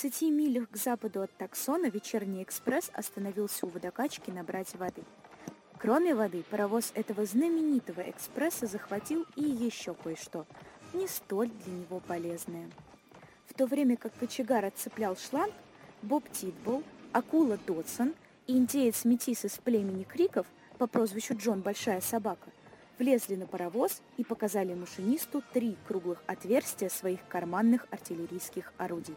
В 20 милях к западу от Таксона вечерний экспресс остановился у водокачки набрать воды. Кроме воды, паровоз этого знаменитого экспресса захватил и еще кое-что, не столь для него полезное. В то время как кочегар отцеплял шланг, Боб Титбол, акула Додсон и индеец Метис из племени Криков по прозвищу Джон Большая Собака влезли на паровоз и показали машинисту три круглых отверстия своих карманных артиллерийских орудий.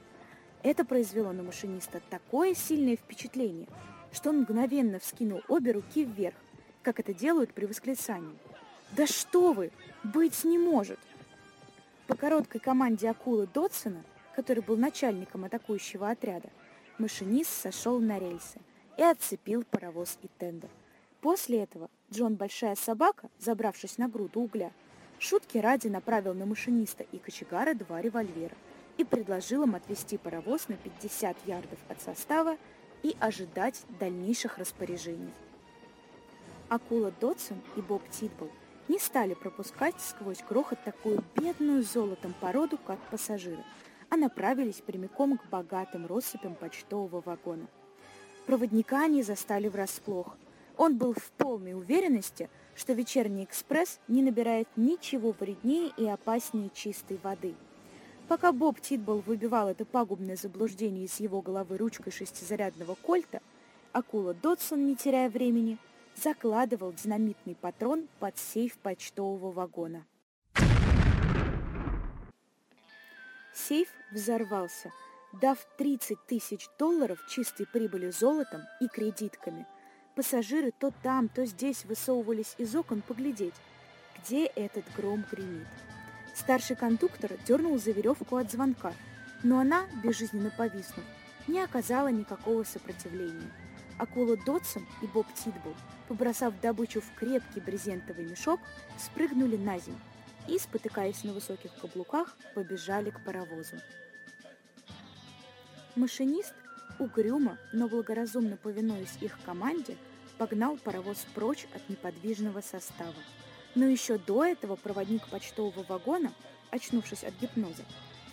Это произвело на машиниста такое сильное впечатление, что он мгновенно вскинул обе руки вверх, как это делают при восклицании. «Да что вы! Быть не может!» По короткой команде акулы Дотсона, который был начальником атакующего отряда, машинист сошел на рельсы и отцепил паровоз и тендер. После этого Джон Большая Собака, забравшись на груду угля, шутки ради направил на машиниста и кочегара два револьвера – и предложил им отвести паровоз на 50 ярдов от состава и ожидать дальнейших распоряжений. Акула Дотсон и Боб Титбл не стали пропускать сквозь грохот такую бедную золотом породу, как пассажиры, а направились прямиком к богатым россыпям почтового вагона. Проводника они застали врасплох. Он был в полной уверенности, что вечерний экспресс не набирает ничего вреднее и опаснее чистой воды – Пока Боб Титбол выбивал это пагубное заблуждение из его головы ручкой шестизарядного кольта, акула Додсон, не теряя времени, закладывал динамитный патрон под сейф почтового вагона. Сейф взорвался, дав 30 тысяч долларов чистой прибыли золотом и кредитками. Пассажиры то там, то здесь высовывались из окон поглядеть, где этот гром гремит. Старший кондуктор дернул за веревку от звонка, но она, безжизненно повиснув, не оказала никакого сопротивления. Акула Дотсон и Боб Титбл, побросав добычу в крепкий брезентовый мешок, спрыгнули на землю и, спотыкаясь на высоких каблуках, побежали к паровозу. Машинист, угрюмо, но благоразумно повинуясь их команде, погнал паровоз прочь от неподвижного состава. Но еще до этого проводник почтового вагона, очнувшись от гипноза,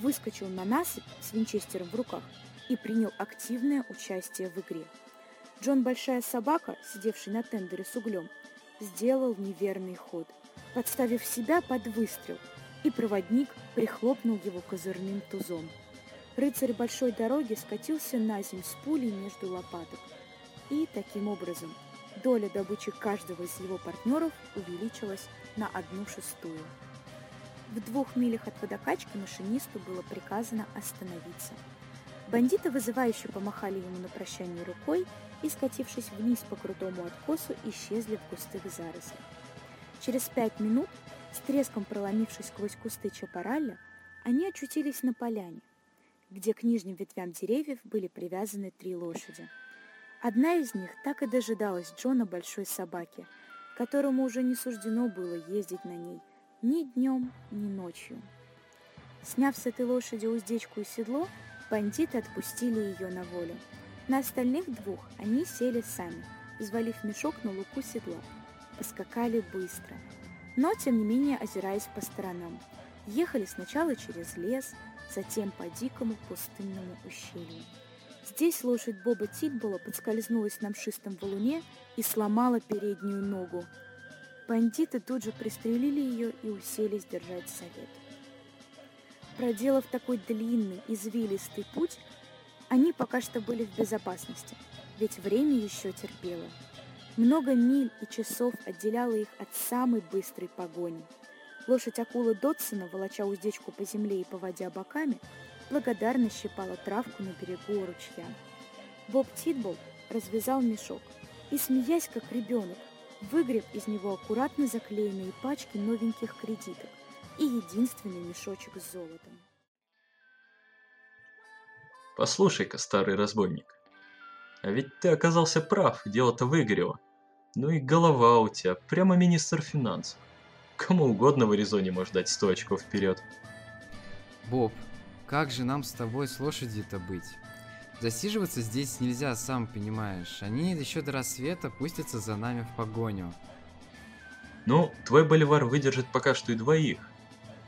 выскочил на насыпь с винчестером в руках и принял активное участие в игре. Джон Большая Собака, сидевший на тендере с углем, сделал неверный ход, подставив себя под выстрел, и проводник прихлопнул его козырным тузом. Рыцарь большой дороги скатился на земь с пулей между лопаток и, таким образом, доля добычи каждого из его партнеров увеличилась на одну шестую. В двух милях от водокачки машинисту было приказано остановиться. Бандиты вызывающе помахали ему на прощание рукой и, скатившись вниз по крутому откосу, исчезли в густых зарослях. Через пять минут, с треском проломившись сквозь кусты чапаралля, они очутились на поляне, где к нижним ветвям деревьев были привязаны три лошади – Одна из них так и дожидалась Джона большой собаки, которому уже не суждено было ездить на ней ни днем, ни ночью. Сняв с этой лошади уздечку и седло, бандиты отпустили ее на волю. На остальных двух они сели сами, взвалив мешок на луку седла. Поскакали быстро, но, тем не менее, озираясь по сторонам. Ехали сначала через лес, затем по дикому пустынному ущелью. Здесь лошадь Боба Титбола подскользнулась на мшистом валуне и сломала переднюю ногу. Бандиты тут же пристрелили ее и уселись держать совет. Проделав такой длинный, извилистый путь, они пока что были в безопасности, ведь время еще терпело. Много миль и часов отделяло их от самой быстрой погони. Лошадь акулы Дотсона, волоча уздечку по земле и поводя боками, благодарно щипала травку на берегу ручья. Боб Титбол развязал мешок и, смеясь как ребенок, выгреб из него аккуратно заклеенные пачки новеньких кредиток и единственный мешочек с золотом. Послушай-ка, старый разбойник, а ведь ты оказался прав, дело-то выгорело. Ну и голова у тебя, прямо министр финансов. Кому угодно в Аризоне может дать 100 очков вперед. Боб, как же нам с тобой с лошадью-то быть? Засиживаться здесь нельзя, сам понимаешь. Они еще до рассвета пустятся за нами в погоню. Ну, твой боливар выдержит пока что и двоих.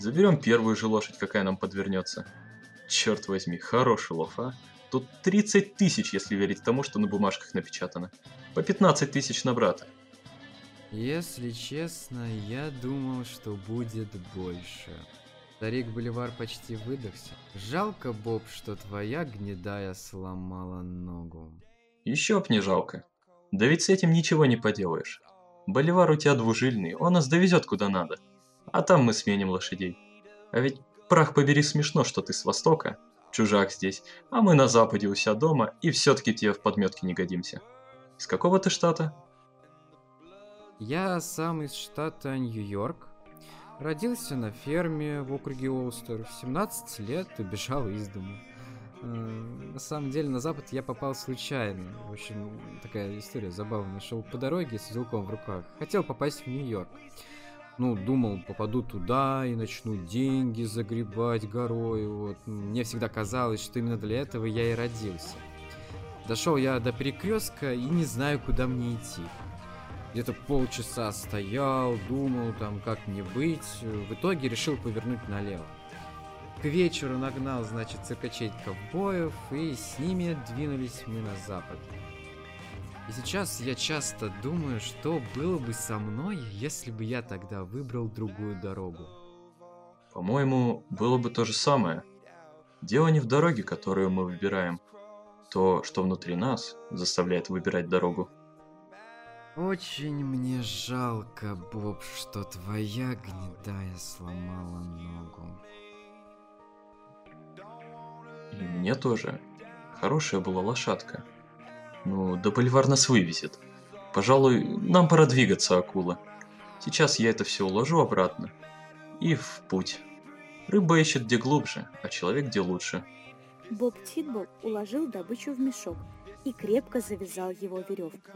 Заберем первую же лошадь, какая нам подвернется. Черт возьми, хороший лов, а? Тут 30 тысяч, если верить тому, что на бумажках напечатано. По 15 тысяч на брата. Если честно, я думал, что будет больше. Старик Боливар почти выдохся. Жалко, Боб, что твоя гнедая сломала ногу. Еще б не жалко. Да ведь с этим ничего не поделаешь. Боливар у тебя двужильный, он нас довезет куда надо. А там мы сменим лошадей. А ведь прах побери смешно, что ты с востока, чужак здесь, а мы на западе у себя дома, и все-таки тебе в подметке не годимся. Из какого ты штата? Я сам из штата Нью-Йорк. Родился на ферме в округе Олстер. В 17 лет убежал из дома. Э, на самом деле на запад я попал случайно. В общем, такая история забавная. Шел по дороге с узелком в руках. Хотел попасть в Нью-Йорк. Ну, думал, попаду туда и начну деньги загребать горой. Вот. Мне всегда казалось, что именно для этого я и родился. Дошел я до перекрестка и не знаю, куда мне идти. Где-то полчаса стоял, думал там, как мне быть. В итоге решил повернуть налево. К вечеру нагнал, значит, циркачей ковбоев, и с ними двинулись мы на запад. И сейчас я часто думаю, что было бы со мной, если бы я тогда выбрал другую дорогу. По-моему, было бы то же самое. Дело не в дороге, которую мы выбираем. То, что внутри нас, заставляет выбирать дорогу. Очень мне жалко, Боб, что твоя гнедая сломала ногу. И мне тоже. Хорошая была лошадка. Ну, до Боливар нас вывезет. Пожалуй, нам пора двигаться, акула. Сейчас я это все уложу обратно. И в путь. Рыба ищет где глубже, а человек где лучше. Боб Титбол уложил добычу в мешок и крепко завязал его веревкой.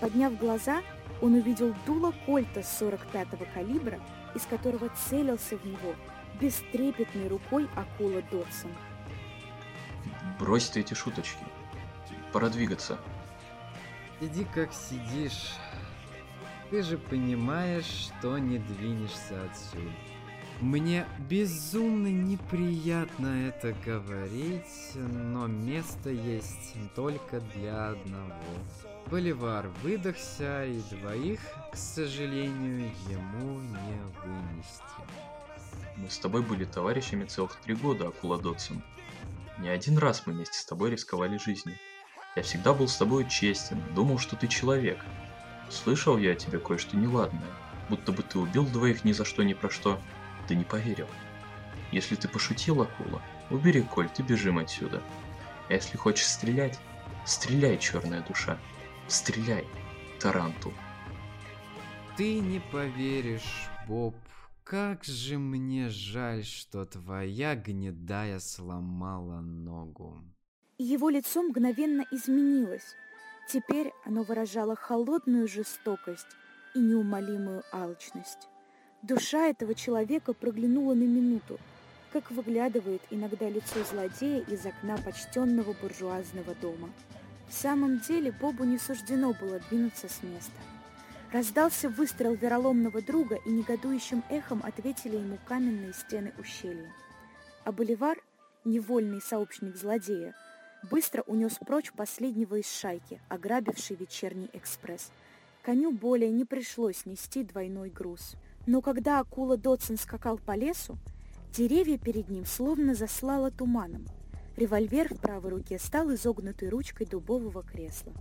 Подняв глаза, он увидел дуло кольта 45-го калибра, из которого целился в него бестрепетной рукой акула Додсон. Брось ты эти шуточки. Пора двигаться. Иди как сидишь. Ты же понимаешь, что не двинешься отсюда. Мне безумно неприятно это говорить, но место есть только для одного. Боливар выдохся, и двоих, к сожалению, ему не вынести. Мы с тобой были товарищами целых три года, Акула Додсон. Не один раз мы вместе с тобой рисковали жизнью. Я всегда был с тобой честен, думал, что ты человек. Слышал я о тебе кое-что неладное, будто бы ты убил двоих ни за что ни про что, ты не поверил. Если ты пошутил, акула, убери кольт и бежим отсюда. А если хочешь стрелять, стреляй, черная душа. Стреляй, тарантул. Ты не поверишь, Боб, как же мне жаль, что твоя гнедая сломала ногу. Его лицо мгновенно изменилось. Теперь оно выражало холодную жестокость и неумолимую алчность. Душа этого человека проглянула на минуту, как выглядывает иногда лицо злодея из окна почтенного буржуазного дома. В самом деле Бобу не суждено было двинуться с места. Раздался выстрел вероломного друга, и негодующим эхом ответили ему каменные стены ущелья. А Боливар, невольный сообщник злодея, быстро унес прочь последнего из шайки, ограбивший вечерний экспресс. Коню более не пришлось нести двойной груз – но когда акула Дотсон скакал по лесу, деревья перед ним словно заслало туманом. Револьвер в правой руке стал изогнутой ручкой дубового кресла.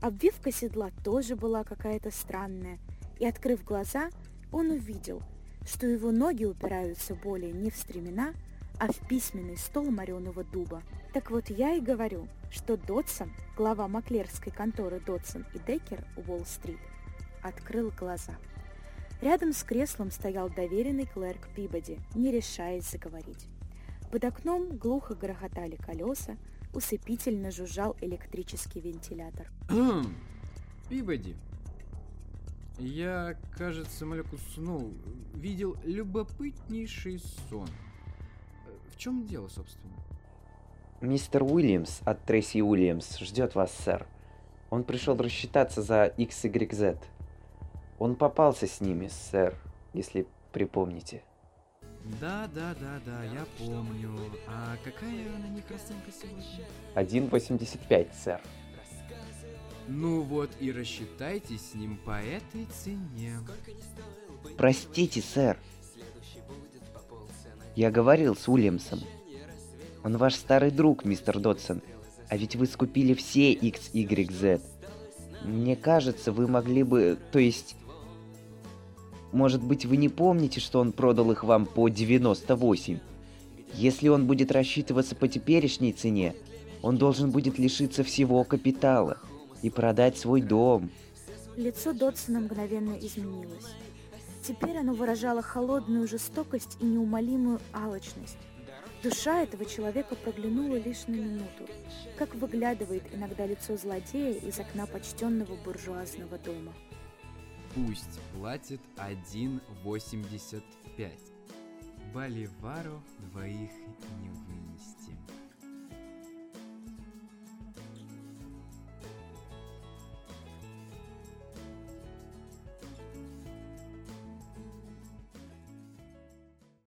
Обвивка седла тоже была какая-то странная, и, открыв глаза, он увидел, что его ноги упираются более не в стремена, а в письменный стол мореного дуба. Так вот я и говорю, что Дотсон, глава маклерской конторы Дотсон и Деккер Уолл-стрит, открыл глаза. Рядом с креслом стоял доверенный клерк Пибоди, не решаясь заговорить. Под окном глухо грохотали колеса, усыпительно жужжал электрический вентилятор. Пибоди, я, кажется, маленько уснул. Видел любопытнейший сон. В чем дело, собственно? Мистер Уильямс от Трейси Уильямс ждет вас, сэр. Он пришел рассчитаться за XYZ. Он попался с ними, сэр, если припомните. Да, да, да, да, я помню. А какая на них расценка сегодня? 1,85, сэр. Ну вот и рассчитайтесь с ним по этой цене. Простите, сэр. Я говорил с Уильямсом. Он ваш старый друг, мистер Додсон. А ведь вы скупили все X, Y, Z. Мне кажется, вы могли бы... То есть... Может быть, вы не помните, что он продал их вам по 98? Если он будет рассчитываться по теперешней цене, он должен будет лишиться всего капитала и продать свой дом. Лицо Додсона мгновенно изменилось. Теперь оно выражало холодную жестокость и неумолимую алчность. Душа этого человека проглянула лишь на минуту, как выглядывает иногда лицо злодея из окна почтенного буржуазного дома. Пусть платит 1,85. Боливару двоих не